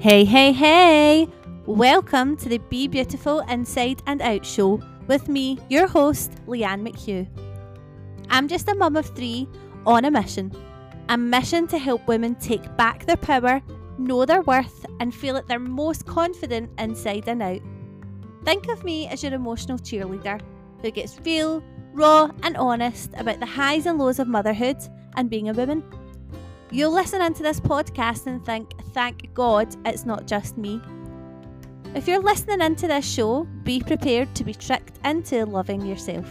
Hey, hey, hey! Welcome to the Be Beautiful Inside and Out show with me, your host, Leanne McHugh. I'm just a mum of three on a mission. A mission to help women take back their power, know their worth, and feel at their most confident inside and out. Think of me as your emotional cheerleader who gets real, raw, and honest about the highs and lows of motherhood and being a woman. You'll listen into this podcast and think, thank God it's not just me. If you're listening into this show, be prepared to be tricked into loving yourself.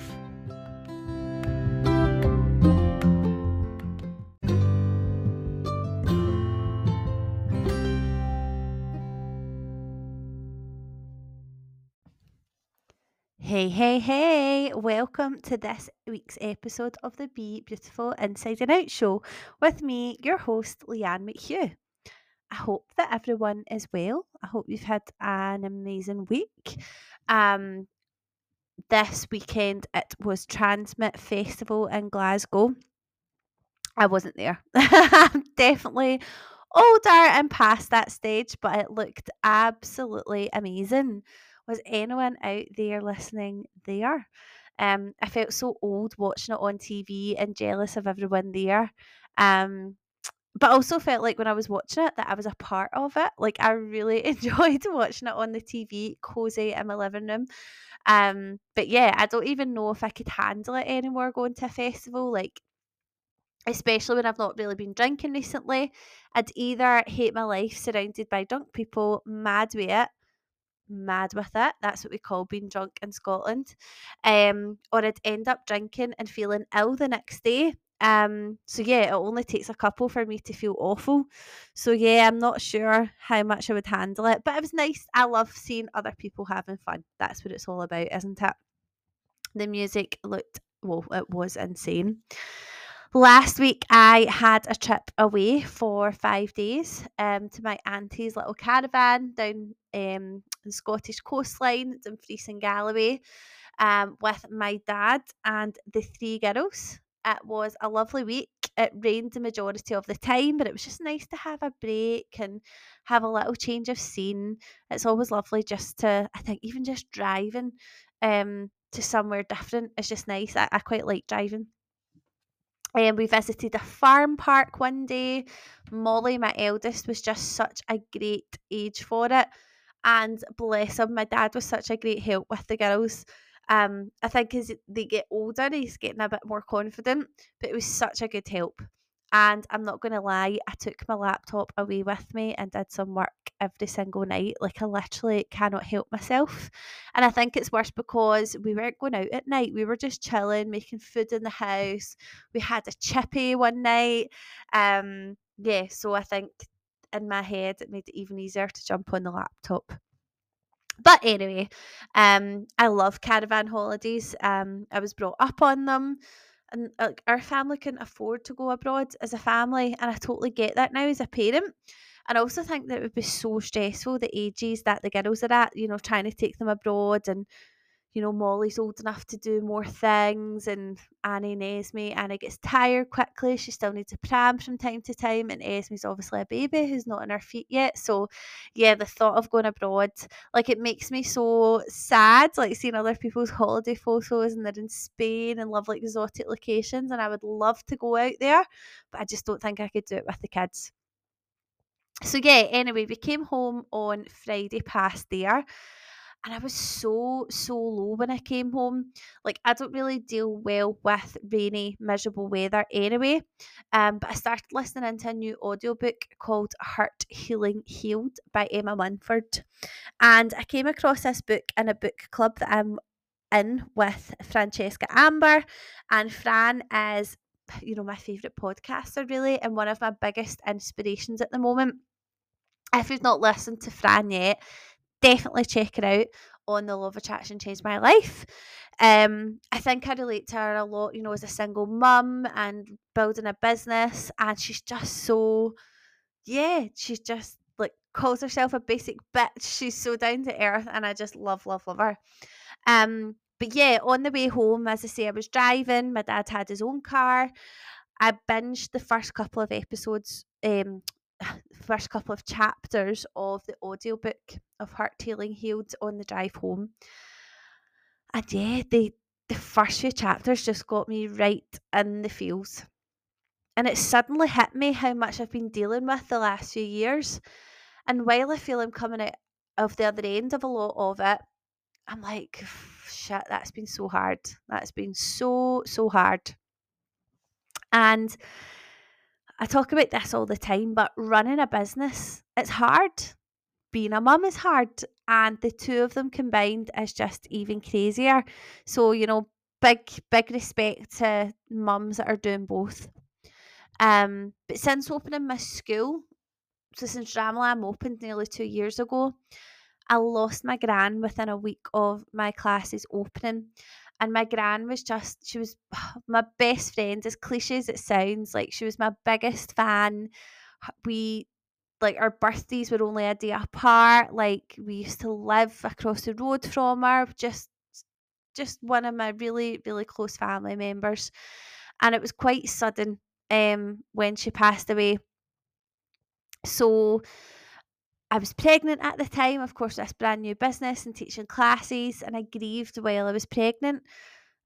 Hey, hey, hey, welcome to this week's episode of the Be Beautiful Inside and Out show with me, your host, Leanne McHugh. I hope that everyone is well. I hope you've had an amazing week. Um, this weekend it was TRNSMT Festival in Glasgow. I wasn't there. I'm definitely older and past that stage, but it looked absolutely amazing. Was anyone out there listening there? Um, I felt so old watching it on TV and jealous of everyone there. Um, but also felt like when I was watching it that I was a part of it. Like I really enjoyed watching it on the TV, cozy in my living room. Um, but yeah, I don't even know if I could handle it anymore going to a festival. Like especially when I've not really been drinking recently. I'd either hate my life surrounded by drunk people, mad with it, mad with it. That's what we call being drunk in Scotland. Um, or I'd end up drinking and feeling ill the next day. Um, so yeah, it only takes a couple for me to feel awful. So yeah, I'm not sure how much I would handle it, but it was nice. I love seeing other people having fun. That's what it's all about, isn't it? The music looked well, it was insane. Last week, I had a trip away for five days um, to my auntie's little caravan down um, the Scottish coastline, Dumfries and Galloway, um, with my dad and the three girls. It was a lovely week. It rained the majority of the time, but it was just nice to have a break and have a little change of scene. It's always lovely just to, I think, even just driving um, to somewhere different is just nice. I, I quite like driving. And we visited a farm park one day. Molly, my eldest, was just such a great age for it. And bless him, my dad was such a great help with the girls. Um, I think as they get older, he's getting a bit more confident, but it was such a good help. And I'm not going to lie, I took my laptop away with me and did some work every single night. Like, I literally cannot help myself. And I think it's worse because we weren't going out at night. We were just chilling, making food in the house. We had a chippy one night. Um, yeah, so I think in my head, it made it even easier to jump on the laptop. But anyway, um, I love caravan holidays. Um, I was brought up on them and uh, like our family couldn't afford to go abroad as a family and I totally get that now as a parent. And I also think that it would be so stressful the ages that the girls are at, you know, trying to take them abroad and you know, Molly's old enough to do more things, and Annie and Esme. Annie gets tired quickly. She still needs a pram from time to time, and Esme's obviously a baby who's not on her feet yet. So, yeah, the thought of going abroad, like, it makes me so sad, like seeing other people's holiday photos and they're in Spain and lovely exotic locations, and I would love to go out there, but I just don't think I could do it with the kids. So, yeah, anyway, we came home on Friday past there and I was so so low when I came home. Like I don't really deal well with rainy, miserable weather anyway. Um, but I started listening into a new audiobook called Hurt Healing Healed by Emma Mumford. And I came across this book in a book club that I'm in with Francesca Amber. And Fran is, you know, my favourite podcaster really and one of my biggest inspirations at the moment. If you've not listened to Fran yet, definitely check her out on the Law of Attraction Changed My Life. Um, I think I relate to her a lot, you know, as a single mum and building a business, and she's just so, yeah, she's just like calls herself a basic bitch. She's so down to earth, and I just love, love, love her. Um, but yeah, on the way home, as I say, I was driving. My dad had his own car. I binged the first couple of episodes um first couple of chapters of the audiobook of Hurt Healing Healed on the drive home. And yeah, the the first few chapters just got me right in the feels. And it suddenly hit me how much I've been dealing with the last few years. And while I feel I'm coming out of the other end of a lot of it, I'm like, shit, that's been so hard. That's been so, so hard. And I talk about this all the time, but running a business, it's hard. Being a mum is hard. And the two of them combined is just even crazier. So, you know, big, big respect to mums that are doing both. Um, but since opening my school, so since Dramaland opened nearly two years ago, I lost my gran within a week of my classes opening. And my gran was just, she was my best friend, as cliche as it sounds. Like, she was my biggest fan. We, like, our birthdays were only a day apart. Like, we used to live across the road from her. Just, just one of my really, really close family members. And it was quite sudden um, when she passed away. So, I was pregnant at the time, of course, this brand new business and teaching classes, and I grieved while I was pregnant.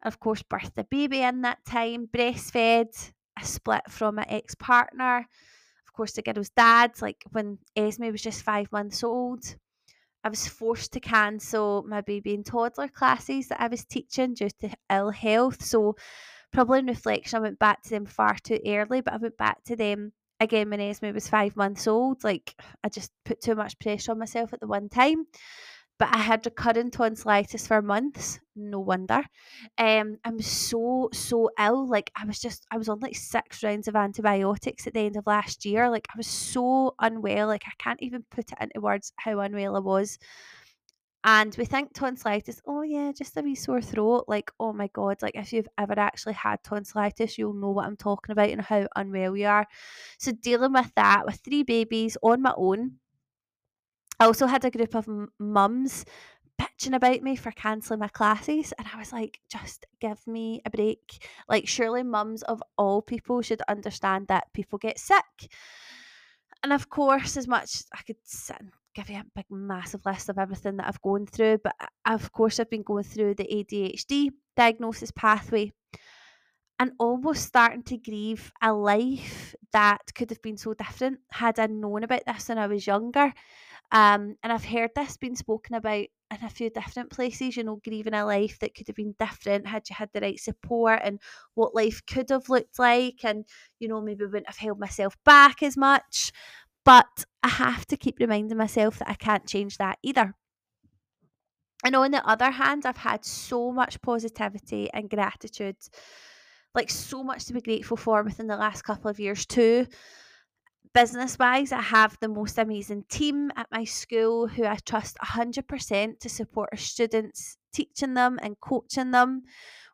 Of course, birthed a baby in that time, breastfed, I split from my ex partner. Of course, the girl's dad, like when Esme was just five months old. I was forced to cancel my baby and toddler classes that I was teaching due to ill health. So, probably in reflection, I went back to them far too early, but I went back to them again when Esme was five months old, like I just put too much pressure on myself at the one time. But I had recurrent tonsillitis for months. No wonder. Um, I'm so so ill. Like I was just I was on like six rounds of antibiotics at the end of last year. Like I was so unwell. Like I can't even put it into words how unwell I was. And we think tonsillitis, oh yeah, just a wee sore throat. Like, oh my God, like if you've ever actually had tonsillitis, you'll know what I'm talking about and how unwell you are. So, dealing with that with three babies on my own. I also had a group of mums bitching about me for cancelling my classes. And I was like, just give me a break. Like, surely mums of all people should understand that people get sick. And of course, as much I could sit and give you a big massive list of everything that I've gone through, but of course I've been going through the ADHD diagnosis pathway and almost starting to grieve a life that could have been so different had I known about this when I was younger. Um, and I've heard this being spoken about in a few different places, you know, grieving a life that could have been different had you had the right support and what life could have looked like, and you know, maybe wouldn't have held myself back as much. But I have to keep reminding myself that I can't change that either. And on the other hand, I've had so much positivity and gratitude, like so much to be grateful for within the last couple of years, too. Business wise, I have the most amazing team at my school who I trust 100% to support our students, teaching them and coaching them.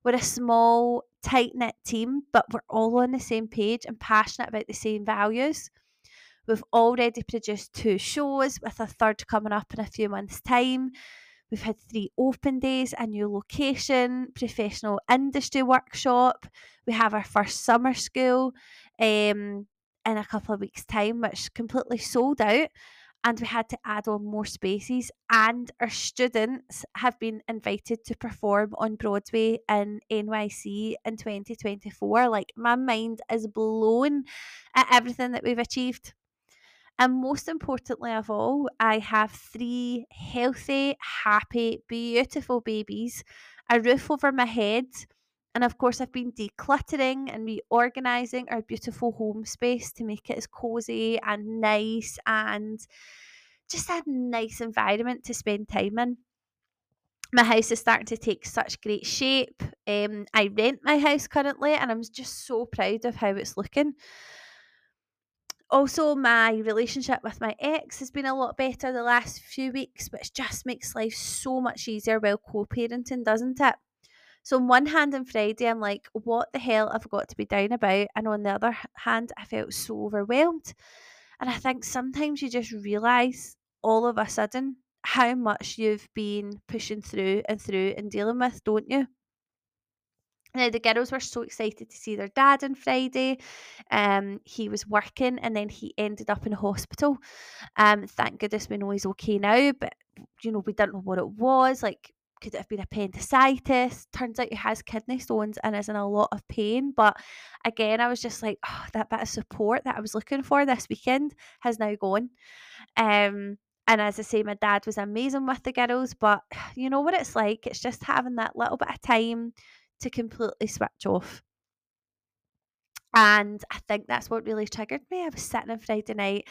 We're a small, tight knit team, but we're all on the same page and passionate about the same values. We've already produced two shows with a third coming up in a few months' time. We've had three open days, a new location, professional industry workshop. We have our first summer school um, in a couple of weeks' time, which completely sold out. And we had to add on more spaces, and our students have been invited to perform on Broadway in NYC in 2024. Like, my mind is blown at everything that we've achieved. And most importantly of all, I have three healthy, happy, beautiful babies, a roof over my head. And of course, I've been decluttering and reorganizing our beautiful home space to make it as cozy and nice and just a nice environment to spend time in. My house is starting to take such great shape. Um, I rent my house currently, and I'm just so proud of how it's looking also my relationship with my ex has been a lot better the last few weeks which just makes life so much easier while co-parenting doesn't it? So on one hand on friday i'm like what the hell i've got to be down about? And on the other hand i felt so overwhelmed. And i think sometimes you just realize all of a sudden how much you've been pushing through and through and dealing with don't you Now the girls were so excited to see their dad on Friday. Um, he was working and then he ended up in hospital. Um, thank goodness we know he's okay now, but you know we didn't know what it was. Like, could it have been appendicitis? Turns out he has kidney stones and is in a lot of pain. But again, I was just like, oh, that bit of support that I was looking for this weekend has now gone. Um, and as I say, my dad was amazing with the girls, but you know what it's like. It's just having that little bit of time to completely switch off. And I think that's what really triggered me. I was sitting on Friday night,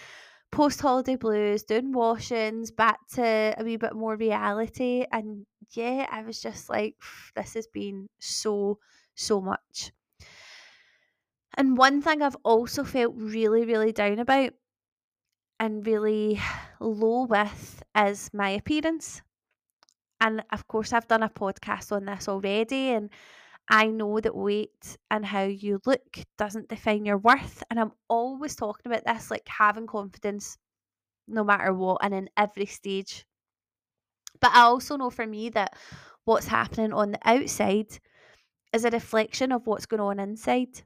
post holiday blues, doing washings, back to a wee bit more reality. And yeah, I was just like, this has been so, so much. And one thing I've also felt really, really down about and really low with is my appearance. And of course, I've done a podcast on this already, and I know that weight and how you look doesn't define your worth. And I'm always talking about this, like having confidence no matter what and in every stage. But I also know for me that what's happening on the outside is a reflection of what's going on inside.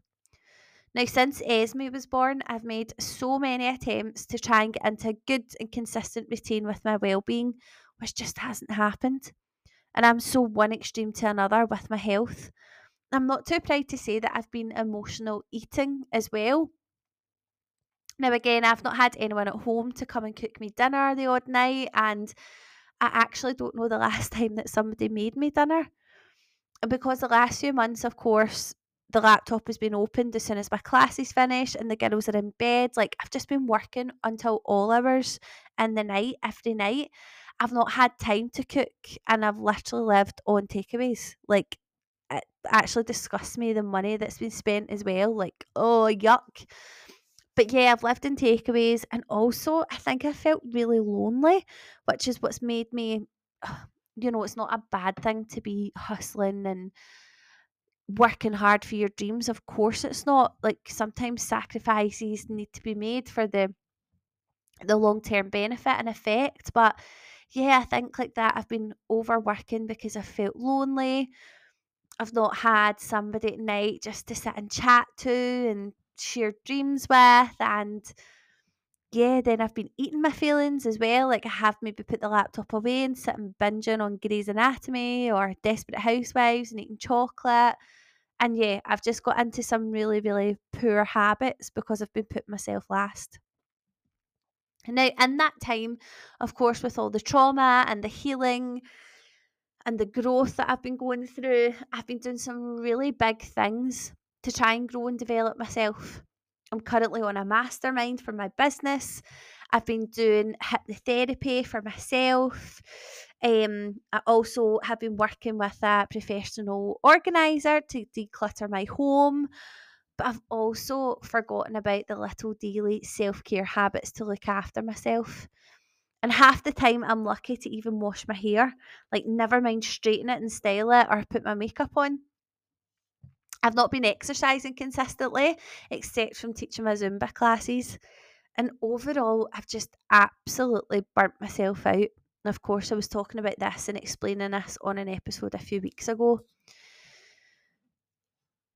Now, since Esme was born, I've made so many attempts to try and get into a good and consistent routine with my well-being, which just hasn't happened. And I'm so one extreme to another with my health. I'm not too proud to say that I've been emotional eating as well. Now, again, I've not had anyone at home to come and cook me dinner the odd night, and I actually don't know the last time that somebody made me dinner. And because the last few months, of course, the laptop has been opened as soon as my class is finished and the girls are in bed. Like, I've just been working until all hours in the night, every night. I've not had time to cook, and I've literally lived on takeaways. Like, it actually disgusts me the money that's been spent as well. Like, oh, yuck. But yeah, I've lived in takeaways and also I think I felt really lonely, which is what's made me, you know, it's not a bad thing to be hustling and working hard for your dreams. Of course, it's not. Like sometimes sacrifices need to be made for the the long term benefit and effect. But yeah, I think like that. I've been overworking because I felt lonely. I've not had somebody at night just to sit and chat to and share dreams with and yeah, then I've been eating my feelings as well. Like I have maybe put the laptop away and sitting binging on Grey's Anatomy or Desperate Housewives and eating chocolate. And yeah, I've just got into some really, really poor habits because I've been putting myself last. Now, in that time, of course, with all the trauma and the healing and the growth that I've been going through, I've been doing some really big things to try and grow and develop myself. I'm currently on a mastermind for my business. I've been doing hypnotherapy for myself. Um, I also have been working with a professional organizer to declutter my home. But I've also forgotten about the little daily self care habits to look after myself. And half the time, I'm lucky to even wash my hair, like, never mind straighten it and style it or put my makeup on. I've not been exercising consistently, except from teaching my Zumba classes. And overall, I've just absolutely burnt myself out. And of course, I was talking about this and explaining this on an episode a few weeks ago.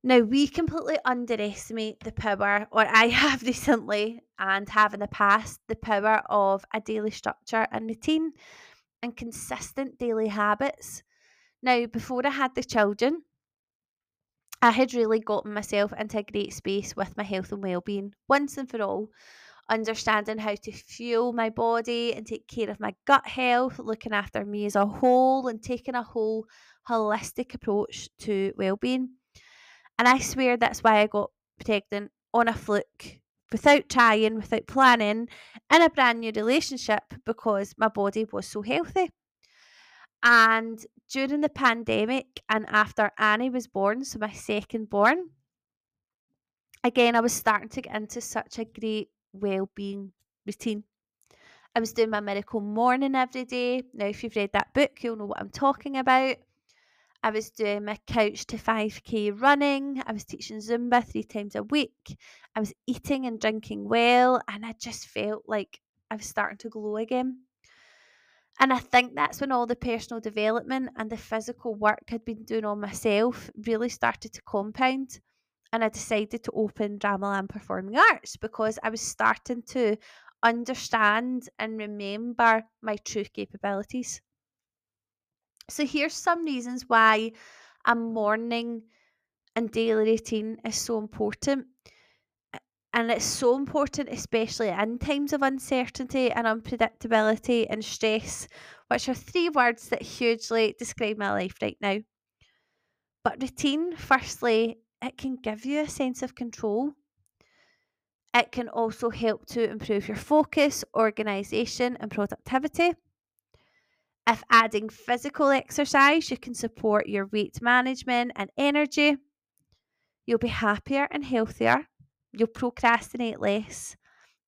Now, we completely underestimate the power, or I have recently and have in the past, the power of a daily structure and routine and consistent daily habits. Now, before I had the children, I had really gotten myself into a great space with my health and well-being once and for all, understanding how to fuel my body and take care of my gut health, looking after me as a whole and taking a whole holistic approach to well-being. And I swear that's why I got pregnant on a fluke without trying, without planning, in a brand new relationship because my body was so healthy. And during the pandemic and after Annie was born, so my second born, again, I was starting to get into such a great well-being routine. I was doing my miracle morning every day. Now, if you've read that book, you'll know what I'm talking about. I was doing my couch to 5k running. I was teaching Zumba three times a week. I was eating and drinking well, and I just felt like I was starting to glow again. And I think that's when all the personal development and the physical work I'd been doing on myself really started to compound. And I decided to open Dramaland Performing Arts because I was starting to understand and remember my true capabilities. So here's some reasons why a morning and daily routine is so important. And it's so important, especially in times of uncertainty and unpredictability and stress, which are three words that hugely describe my life right now. But routine, firstly, it can give you a sense of control. It can also help to improve your focus, organisation, and productivity. If adding physical exercise, you can support your weight management and energy. You'll be happier and healthier you'll procrastinate less,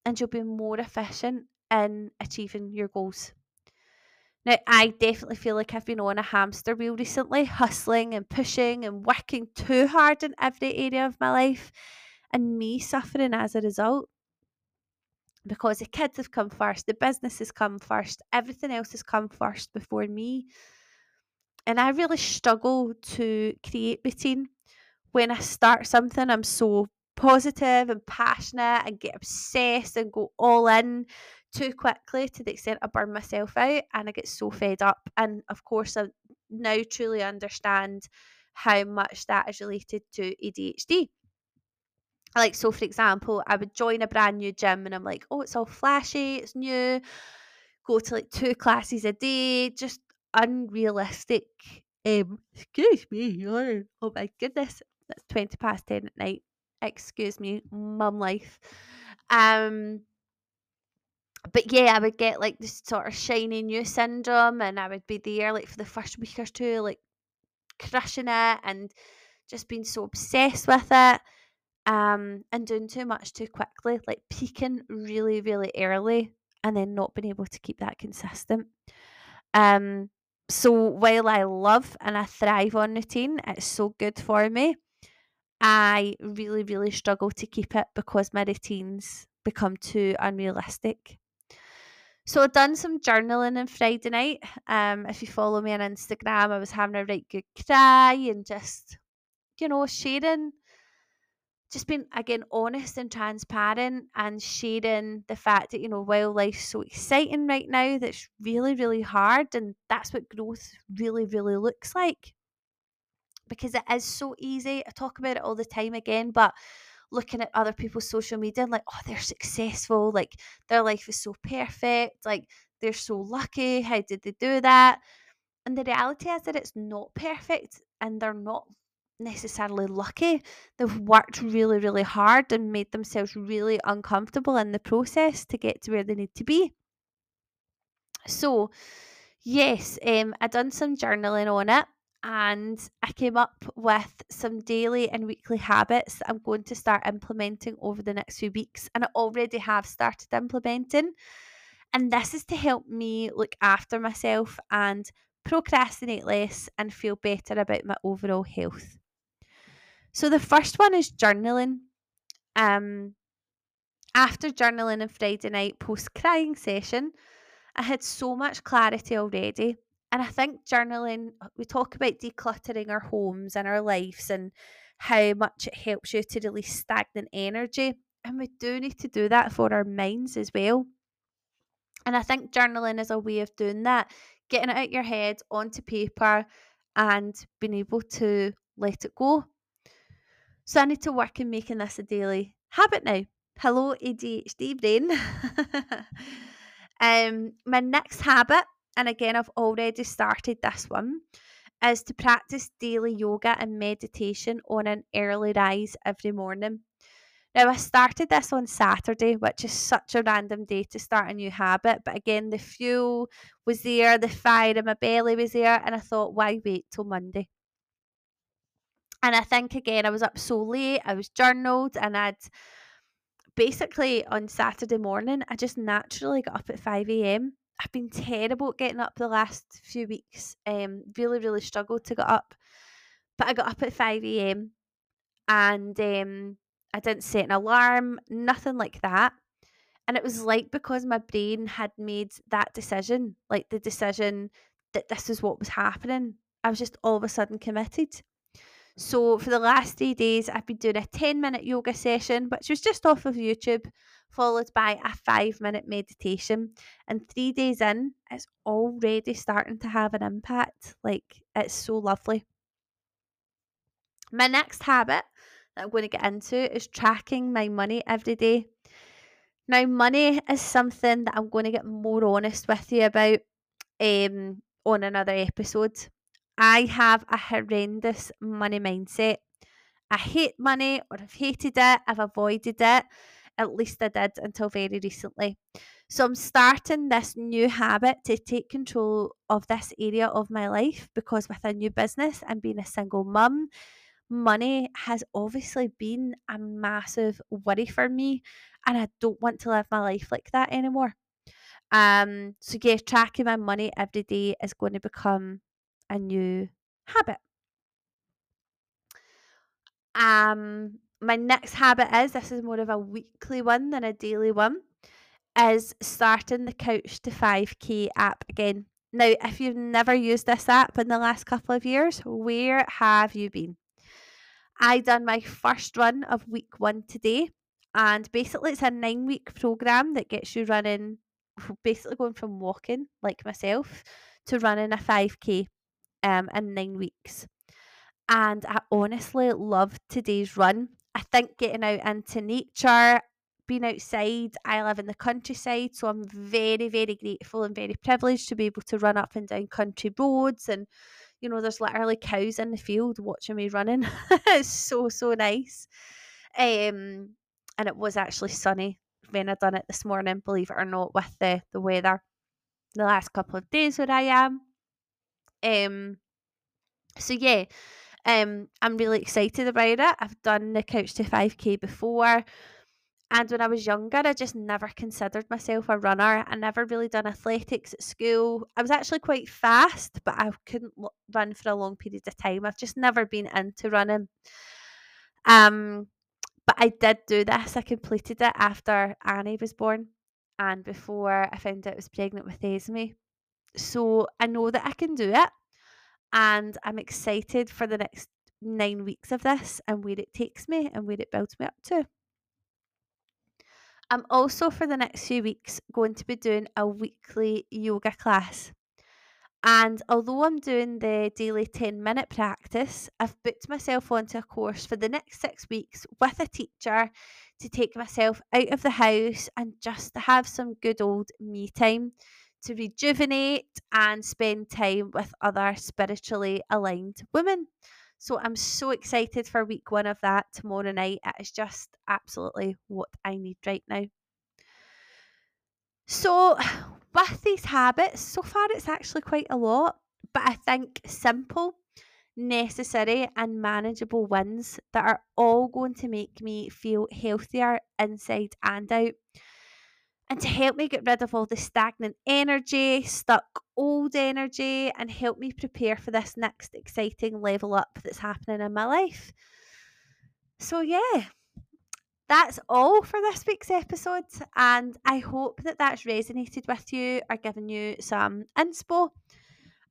and you'll be more efficient in achieving your goals. Now, I definitely feel like I've been on a hamster wheel recently, hustling and pushing and working too hard in every area of my life, and me suffering as a result. Because the kids have come first, the business has come first, everything else has come first before me. And I really struggle to create routine. When I start something, I'm so positive and passionate and get obsessed and go all in too quickly to the extent I burn myself out and I get so fed up. And of course, I now truly understand how much that is related to ADHD. Like, so for example, I would join a brand new gym and I'm like, oh, it's all flashy, it's new, go to like two classes a day, just unrealistic. Um, excuse me, oh my goodness, that's 20 past 10 at night excuse me, mum life. Um, but yeah, I would get like this sort of shiny new syndrome, and I would be there like for the first week or two, like crushing it and just being so obsessed with it. Um, and doing too much too quickly, like peaking really, really early, and then not being able to keep that consistent. Um, so while I love and I thrive on routine, it's so good for me. I really, really struggle to keep it because my routines become too unrealistic. So I've done some journaling on Friday night. Um, if you follow me on Instagram, I was having a right good cry and just, you know, sharing, just being again honest and transparent and sharing the fact that, you know, while life's so exciting right now, that's really, really hard and that's what growth really, really looks like because it is so easy. I talk about it all the time again, but looking at other people's social media and like, oh, they're successful, like their life is so perfect, like they're so lucky. How did they do that? And the reality is that it's not perfect and they're not necessarily lucky. They've worked really, really hard and made themselves really uncomfortable in the process to get to where they need to be. So, yes, um, I done some journaling on it and I came up with some daily and weekly habits that I'm going to start implementing over the next few weeks. And I already have started implementing. And this is to help me look after myself and procrastinate less and feel better about my overall health. So the first one is journaling. Um, after journaling on Friday night post crying session, I had so much clarity already and I think journaling, we talk about decluttering our homes and our lives and how much it helps you to release stagnant energy. And we do need to do that for our minds as well. And I think journaling is a way of doing that, getting it out your head onto paper and being able to let it go. So I need to work in making this a daily habit now. Hello, ADHD brain. um, my next habit and again, I've already started this one, is to practice daily yoga and meditation on an early rise every morning. Now, I started this on Saturday, which is such a random day to start a new habit. But again, the fuel was there, the fire in my belly was there, and I thought, why wait till Monday? And I think again, I was up so late, I was journaled, and I'd basically on Saturday morning, I just naturally got up at 5 a.m. I've been terrible at getting up the last few weeks. Um, really, really struggled to get up. But I got up at 5 a.m. and um, I didn't set an alarm, nothing like that. And it was like because my brain had made that decision, like the decision that this is what was happening, I was just all of a sudden committed. So for the last three days, I've been doing a 10 minute yoga session, which was just off of YouTube, followed by a five minute meditation. And three days in, it's already starting to have an impact. Like it's so lovely. My next habit that I'm going to get into is tracking my money every day. Now, money is something that I'm going to get more honest with you about um, on another episode. I have a horrendous money mindset. I hate money, or I've hated it, I've avoided it. At least I did until very recently. So I'm starting this new habit to take control of this area of my life because with a new business and being a single mum, money has obviously been a massive worry for me and I don't want to live my life like that anymore. Um so yeah, tracking my money every day is going to become a new habit. Um my next habit is this is more of a weekly one than a daily one is starting the couch to 5k app again. Now, if you've never used this app in the last couple of years, where have you been? I done my first run of week one today, and basically it's a nine week program that gets you running, basically going from walking like myself to running a 5k um, in nine weeks. And I honestly loved today's run. I think getting out into nature, being outside, I live in the countryside, so I'm very, very grateful and very privileged to be able to run up and down country roads and you know, there's literally cows in the field watching me running. it's so, so nice. Um, and it was actually sunny when I done it this morning, believe it or not, with the, the weather the last couple of days where I am. Um, so yeah, um, I'm really excited about it. I've done the couch to 5k before. And when I was younger, I just never considered myself a runner. I never really done athletics at school. I was actually quite fast, but I couldn't run for a long period of time. I've just never been into running. Um, but I did do this. I completed it after Annie was born and before I found out I was pregnant with Esme. So I know that I can do it. And I'm excited for the next nine weeks of this and where it takes me and where it builds me up to. I'm also for the next few weeks going to be doing a weekly yoga class. And although I'm doing the daily 10 minute practice, I've booked myself onto a course for the next six weeks with a teacher to take myself out of the house and just to have some good old me time to rejuvenate and spend time with other spiritually aligned women. So I'm so excited for week one of that tomorrow night. It is just absolutely what I need right now. So, with these habits, so far it's actually quite a lot, but I think simple, necessary, and manageable wins that are all going to make me feel healthier inside and out and to help me get rid of all the stagnant energy, stuck old energy, and help me prepare for this next exciting level up that's happening in my life. So, yeah, that's all for this week's episode, and I hope that that's resonated with you or given you some inspo.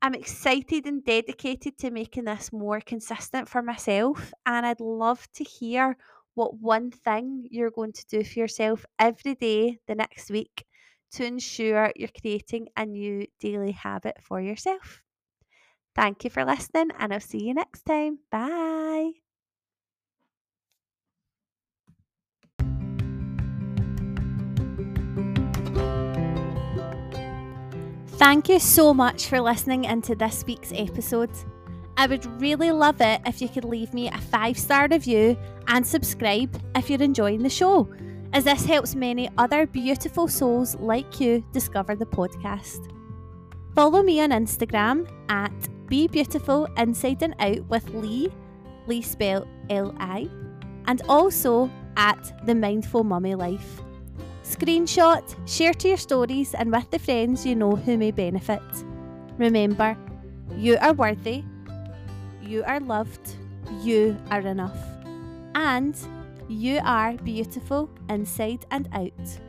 I'm excited and dedicated to making this more consistent for myself, and I'd love to hear what one thing you're going to do for yourself every day the next week to ensure you're creating a new daily habit for yourself. Thank you for listening, and I'll see you next time. Bye. Thank you so much for listening into this week's episode. I would really love it if you could leave me a five star review and subscribe if you're enjoying the show, as this helps many other beautiful souls like you discover the podcast. Follow me on Instagram at Be Beautiful Inside and Out with Lee, Lee spelled L I, and also at The Mindful Mummy Life. Screenshot, share to your stories, and with the friends you know who may benefit. Remember, you are worthy you are loved, you are enough, and you are beautiful inside and out.